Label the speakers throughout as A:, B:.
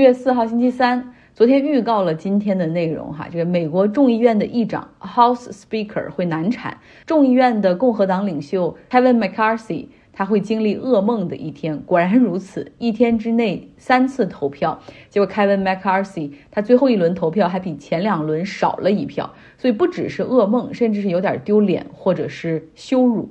A: 月四号星期三，昨天预告了今天的内容哈，这个美国众议院的议长 House Speaker 会难产，众议院的共和党领袖 Kevin McCarthy 他会经历噩梦的一天。果然如此，一天之内三次投票，结果 Kevin McCarthy 他最后一轮投票还比前两轮少了一票，所以不只是噩梦，甚至是有点丢脸或者是羞辱。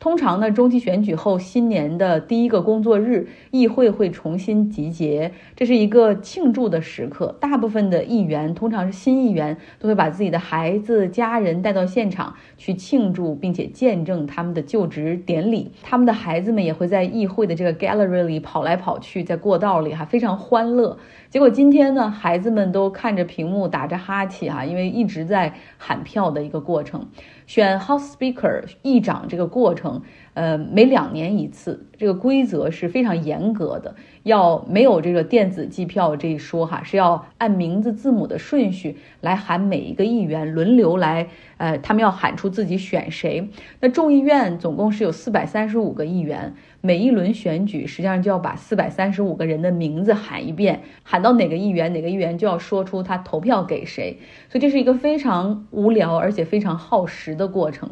A: 通常呢，中期选举后新年的第一个工作日，议会会重新集结，这是一个庆祝的时刻。大部分的议员，通常是新议员，都会把自己的孩子、家人带到现场去庆祝，并且见证他们的就职典礼。他们的孩子们也会在议会的这个 gallery 里跑来跑去，在过道里哈，非常欢乐。结果今天呢，孩子们都看着屏幕打着哈欠哈，因为一直在喊票的一个过程。选 House Speaker 议长这个过程，呃，每两年一次，这个规则是非常严格的，要没有这个电子计票这一说哈，是要按名字字母的顺序来喊每一个议员，轮流来，呃，他们要喊出自己选谁。那众议院总共是有四百三十五个议员。每一轮选举，实际上就要把四百三十五个人的名字喊一遍，喊到哪个议员，哪个议员就要说出他投票给谁。所以这是一个非常无聊而且非常耗时的过程。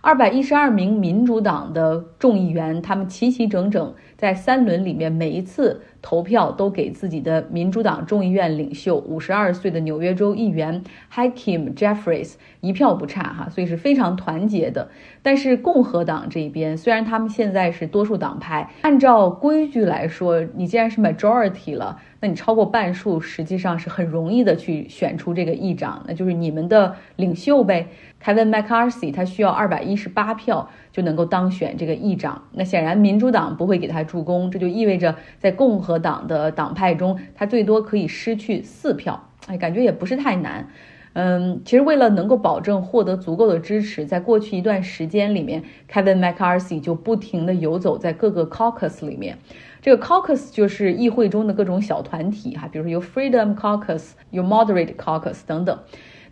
A: 二百一十二名民主党的众议员，他们齐齐整整在三轮里面，每一次。投票都给自己的民主党众议院领袖五十二岁的纽约州议员 Hakeem Jeffries 一票不差哈，所以是非常团结的。但是共和党这边虽然他们现在是多数党派，按照规矩来说，你既然是 majority 了，那你超过半数实际上是很容易的去选出这个议长，那就是你们的领袖呗。Kevin McCarthy 他需要二百一十八票就能够当选这个议长，那显然民主党不会给他助攻，这就意味着在共和党的党派中，他最多可以失去四票。哎，感觉也不是太难。嗯，其实为了能够保证获得足够的支持，在过去一段时间里面，Kevin McCarthy 就不停地游走在各个 caucus 里面。这个 caucus 就是议会中的各种小团体哈，比如说有 Freedom Caucus、有 Moderate Caucus 等等。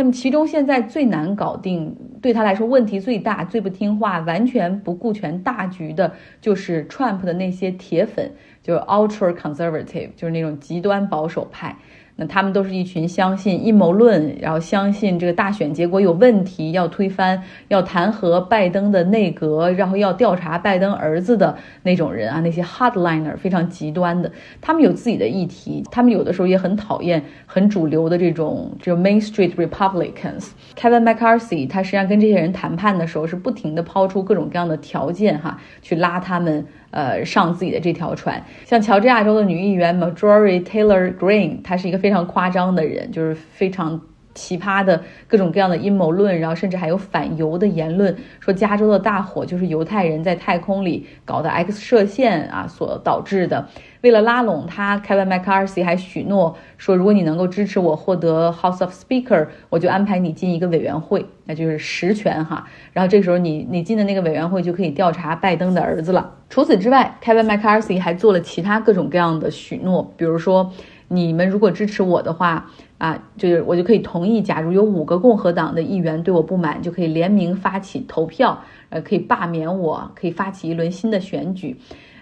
A: 那么其中现在最难搞定，对他来说问题最大、最不听话、完全不顾全大局的，就是 Trump 的那些铁粉，就是 Ultra Conservative，就是那种极端保守派。那他们都是一群相信阴谋论，然后相信这个大选结果有问题，要推翻、要弹劾拜登的内阁，然后要调查拜登儿子的那种人啊，那些 hardliner 非常极端的，他们有自己的议题，他们有的时候也很讨厌很主流的这种就 Main Street Republicans。Kevin McCarthy 他实际上跟这些人谈判的时候是不停的抛出各种各样的条件哈，去拉他们。呃，上自己的这条船，像乔治亚州的女议员 Marjorie Taylor Green，她是一个非常夸张的人，就是非常。奇葩的各种各样的阴谋论，然后甚至还有反犹的言论，说加州的大火就是犹太人在太空里搞的 X 射线啊所导致的。为了拉拢他，Kevin McCarthy 还许诺说，如果你能够支持我获得 House of Speaker，我就安排你进一个委员会，那就是实权哈。然后这时候你你进的那个委员会就可以调查拜登的儿子了。除此之外，Kevin McCarthy 还做了其他各种各样的许诺，比如说。你们如果支持我的话，啊，就是我就可以同意，假如有五个共和党的议员对我不满，就可以联名发起投票，呃，可以罢免我，可以发起一轮新的选举。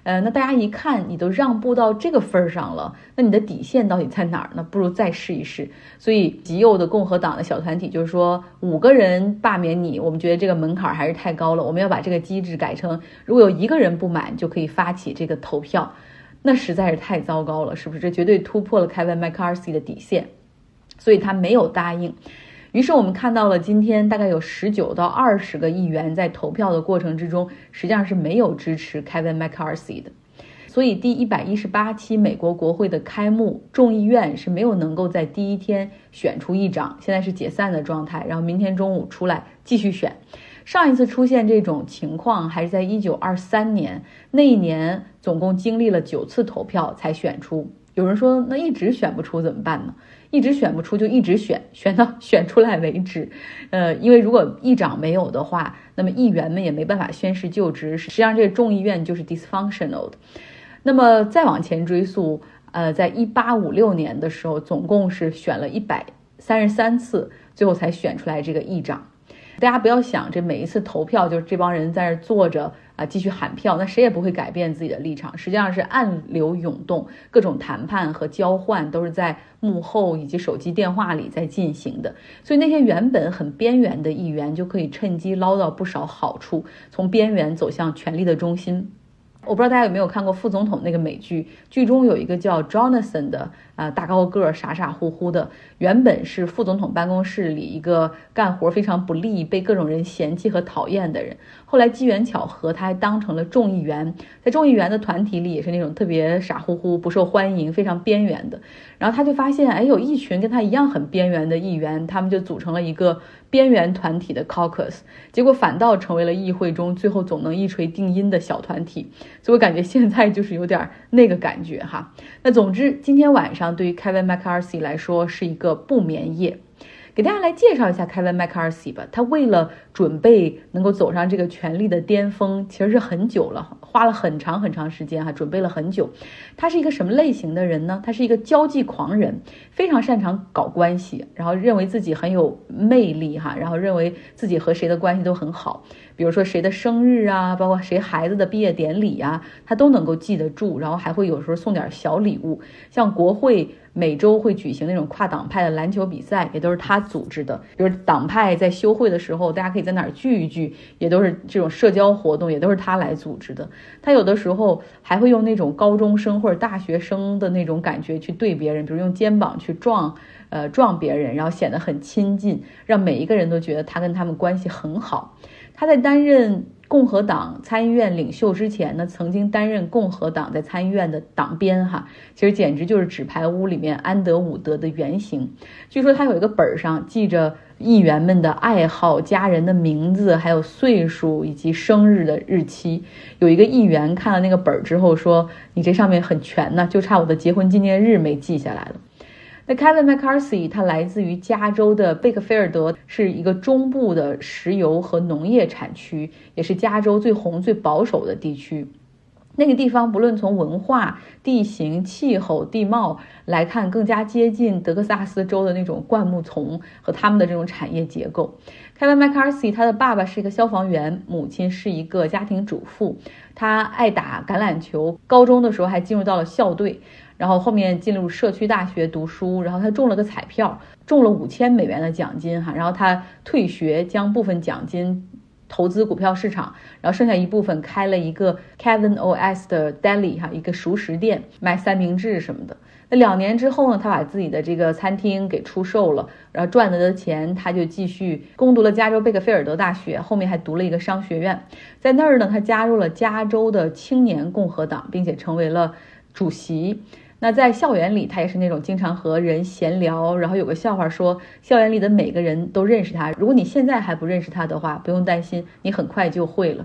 A: 呃，那大家一看你都让步到这个份儿上了，那你的底线到底在哪儿呢？不如再试一试。所以极右的共和党的小团体就是说，五个人罢免你，我们觉得这个门槛还是太高了，我们要把这个机制改成，如果有一个人不满，就可以发起这个投票。那实在是太糟糕了，是不是？这绝对突破了 Kevin McCarthy 的底线，所以他没有答应。于是我们看到了今天大概有十九到二十个议员在投票的过程之中，实际上是没有支持 Kevin McCarthy 的。所以第一百一十八期美国国会的开幕，众议院是没有能够在第一天选出议长，现在是解散的状态，然后明天中午出来继续选。上一次出现这种情况还是在一九二三年，那一年总共经历了九次投票才选出。有人说，那一直选不出怎么办呢？一直选不出就一直选，选到选出来为止。呃，因为如果议长没有的话，那么议员们也没办法宣誓就职。实际上，这个众议院就是 dysfunctional 的。那么再往前追溯，呃，在一八五六年的时候，总共是选了一百三十三次，最后才选出来这个议长。大家不要想，这每一次投票就是这帮人在这坐着啊继续喊票，那谁也不会改变自己的立场。实际上是暗流涌动，各种谈判和交换都是在幕后以及手机电话里在进行的。所以那些原本很边缘的议员就可以趁机捞到不少好处，从边缘走向权力的中心。我不知道大家有没有看过副总统那个美剧，剧中有一个叫 Jonathan 的。啊，大高个儿，傻傻乎乎的，原本是副总统办公室里一个干活非常不利、被各种人嫌弃和讨厌的人。后来机缘巧合，他还当成了众议员，在众议员的团体里也是那种特别傻乎乎、不受欢迎、非常边缘的。然后他就发现，哎，有一群跟他一样很边缘的议员，他们就组成了一个边缘团体的 caucus，结果反倒成为了议会中最后总能一锤定音的小团体。所以我感觉现在就是有点那个感觉哈。那总之，今天晚上。对于 Kevin McCarthy 来说是一个不眠夜，给大家来介绍一下 Kevin McCarthy 吧。他为了准备能够走上这个权力的巅峰，其实是很久了，花了很长很长时间哈，准备了很久。他是一个什么类型的人呢？他是一个交际狂人，非常擅长搞关系，然后认为自己很有魅力哈，然后认为自己和谁的关系都很好。比如说谁的生日啊，包括谁孩子的毕业典礼啊，他都能够记得住，然后还会有时候送点小礼物。像国会每周会举行那种跨党派的篮球比赛，也都是他组织的。比如党派在休会的时候，大家可以在哪儿聚一聚，也都是这种社交活动，也都是他来组织的。他有的时候还会用那种高中生或者大学生的那种感觉去对别人，比如用肩膀去撞，呃，撞别人，然后显得很亲近，让每一个人都觉得他跟他们关系很好。他在担任共和党参议院领袖之前呢，曾经担任共和党在参议院的党鞭，哈，其实简直就是纸牌屋里面安德伍德的原型。据说他有一个本上记着议员们的爱好、家人的名字、还有岁数以及生日的日期。有一个议员看了那个本儿之后说：“你这上面很全呢，就差我的结婚纪念日没记下来了。”那 Kevin McCarthy 他来自于加州的贝克菲尔德，是一个中部的石油和农业产区，也是加州最红、最保守的地区。那个地方不论从文化、地形、气候、地貌来看，更加接近德克萨斯州的那种灌木丛和他们的这种产业结构。Kevin McCarthy 他的爸爸是一个消防员，母亲是一个家庭主妇，他爱打橄榄球，高中的时候还进入到了校队。然后后面进入社区大学读书，然后他中了个彩票，中了五千美元的奖金哈，然后他退学，将部分奖金投资股票市场，然后剩下一部分开了一个 Kevin OS 的 deli 哈，一个熟食店，卖三明治什么的。那两年之后呢，他把自己的这个餐厅给出售了，然后赚来的钱他就继续攻读了加州贝克菲尔德大学，后面还读了一个商学院，在那儿呢，他加入了加州的青年共和党，并且成为了主席。那在校园里，他也是那种经常和人闲聊，然后有个笑话说，校园里的每个人都认识他。如果你现在还不认识他的话，不用担心，你很快就会了。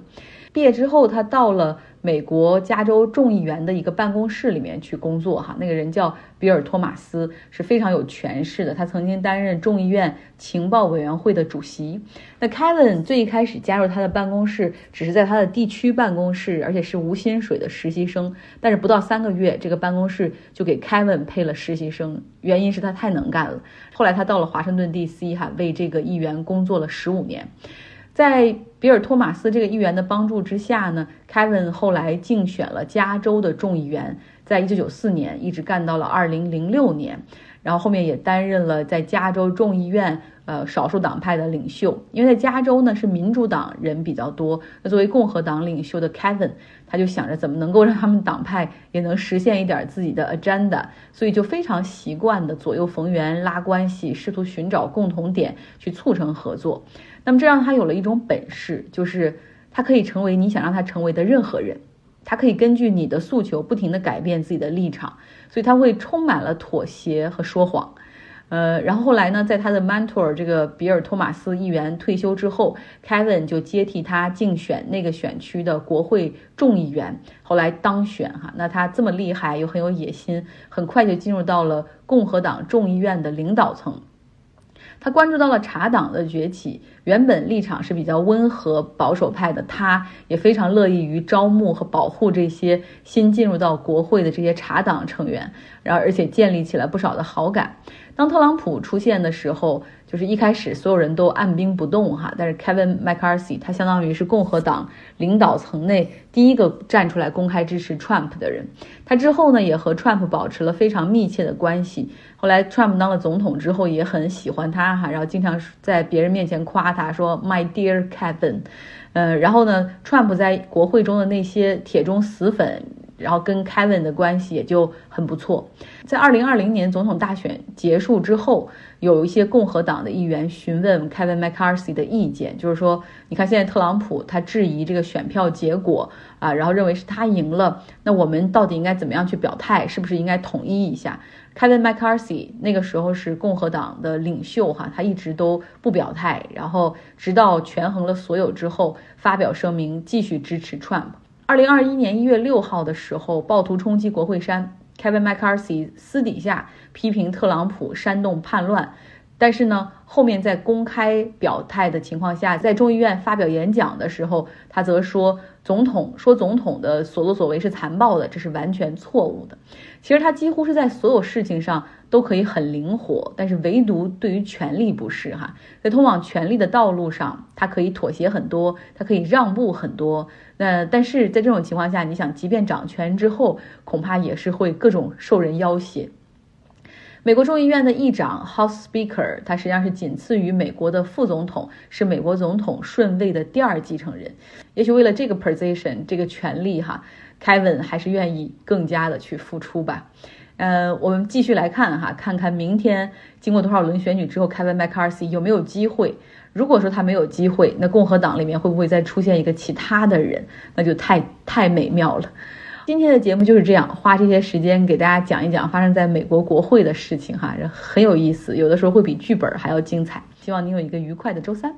A: 毕业之后，他到了。美国加州众议员的一个办公室里面去工作，哈，那个人叫比尔·托马斯，是非常有权势的。他曾经担任众议院情报委员会的主席。那 Kevin 最一开始加入他的办公室，只是在他的地区办公室，而且是无薪水的实习生。但是不到三个月，这个办公室就给 Kevin 配了实习生，原因是他太能干了。后来他到了华盛顿 D.C. 哈，为这个议员工作了十五年。在比尔·托马斯这个议员的帮助之下呢凯文后来竞选了加州的众议员，在一九九四年一直干到了二零零六年，然后后面也担任了在加州众议院呃少数党派的领袖。因为在加州呢是民主党人比较多，那作为共和党领袖的 Kevin，他就想着怎么能够让他们党派也能实现一点自己的 agenda，所以就非常习惯的左右逢源拉关系，试图寻找共同点去促成合作。那么这让他有了一种本事，就是他可以成为你想让他成为的任何人，他可以根据你的诉求不停地改变自己的立场，所以他会充满了妥协和说谎。呃，然后后来呢，在他的 mentor 这个比尔·托马斯议员退休之后，Kevin 就接替他竞选那个选区的国会众议员，后来当选哈。那他这么厉害又很有野心，很快就进入到了共和党众议院的领导层。他关注到了茶党的崛起，原本立场是比较温和保守派的，他也非常乐意于招募和保护这些新进入到国会的这些茶党成员，然后而且建立起来不少的好感。当特朗普出现的时候。就是一开始所有人都按兵不动哈，但是 Kevin McCarthy 他相当于是共和党领导层内第一个站出来公开支持 Trump 的人。他之后呢，也和 Trump 保持了非常密切的关系。后来 Trump 当了总统之后，也很喜欢他哈，然后经常在别人面前夸他说 My dear Kevin。呃，然后呢，Trump 在国会中的那些铁中死粉。然后跟 Kevin 的关系也就很不错。在二零二零年总统大选结束之后，有一些共和党的议员询问 Kevin McCarthy 的意见，就是说，你看现在特朗普他质疑这个选票结果啊，然后认为是他赢了，那我们到底应该怎么样去表态？是不是应该统一一下？Kevin McCarthy 那个时候是共和党的领袖哈，他一直都不表态，然后直到权衡了所有之后，发表声明继续支持 Trump。二零二一年一月六号的时候，暴徒冲击国会山，Kevin McCarthy 私底下批评特朗普煽动叛乱，但是呢，后面在公开表态的情况下，在众议院发表演讲的时候，他则说总统说总统的所作所为是残暴的，这是完全错误的。其实他几乎是在所有事情上。都可以很灵活，但是唯独对于权力不是哈，在通往权力的道路上，他可以妥协很多，他可以让步很多。那但是在这种情况下，你想，即便掌权之后，恐怕也是会各种受人要挟。美国众议院的议长 House Speaker，他实际上是仅次于美国的副总统，是美国总统顺位的第二继承人。也许为了这个 position 这个权利哈，Kevin 还是愿意更加的去付出吧。呃，我们继续来看哈，看看明天经过多少轮选举之后，Kevin McCarthy 有没有机会？如果说他没有机会，那共和党里面会不会再出现一个其他的人？那就太太美妙了。今天的节目就是这样，花这些时间给大家讲一讲发生在美国国会的事情哈，很有意思，有的时候会比剧本还要精彩。希望你有一个愉快的周三。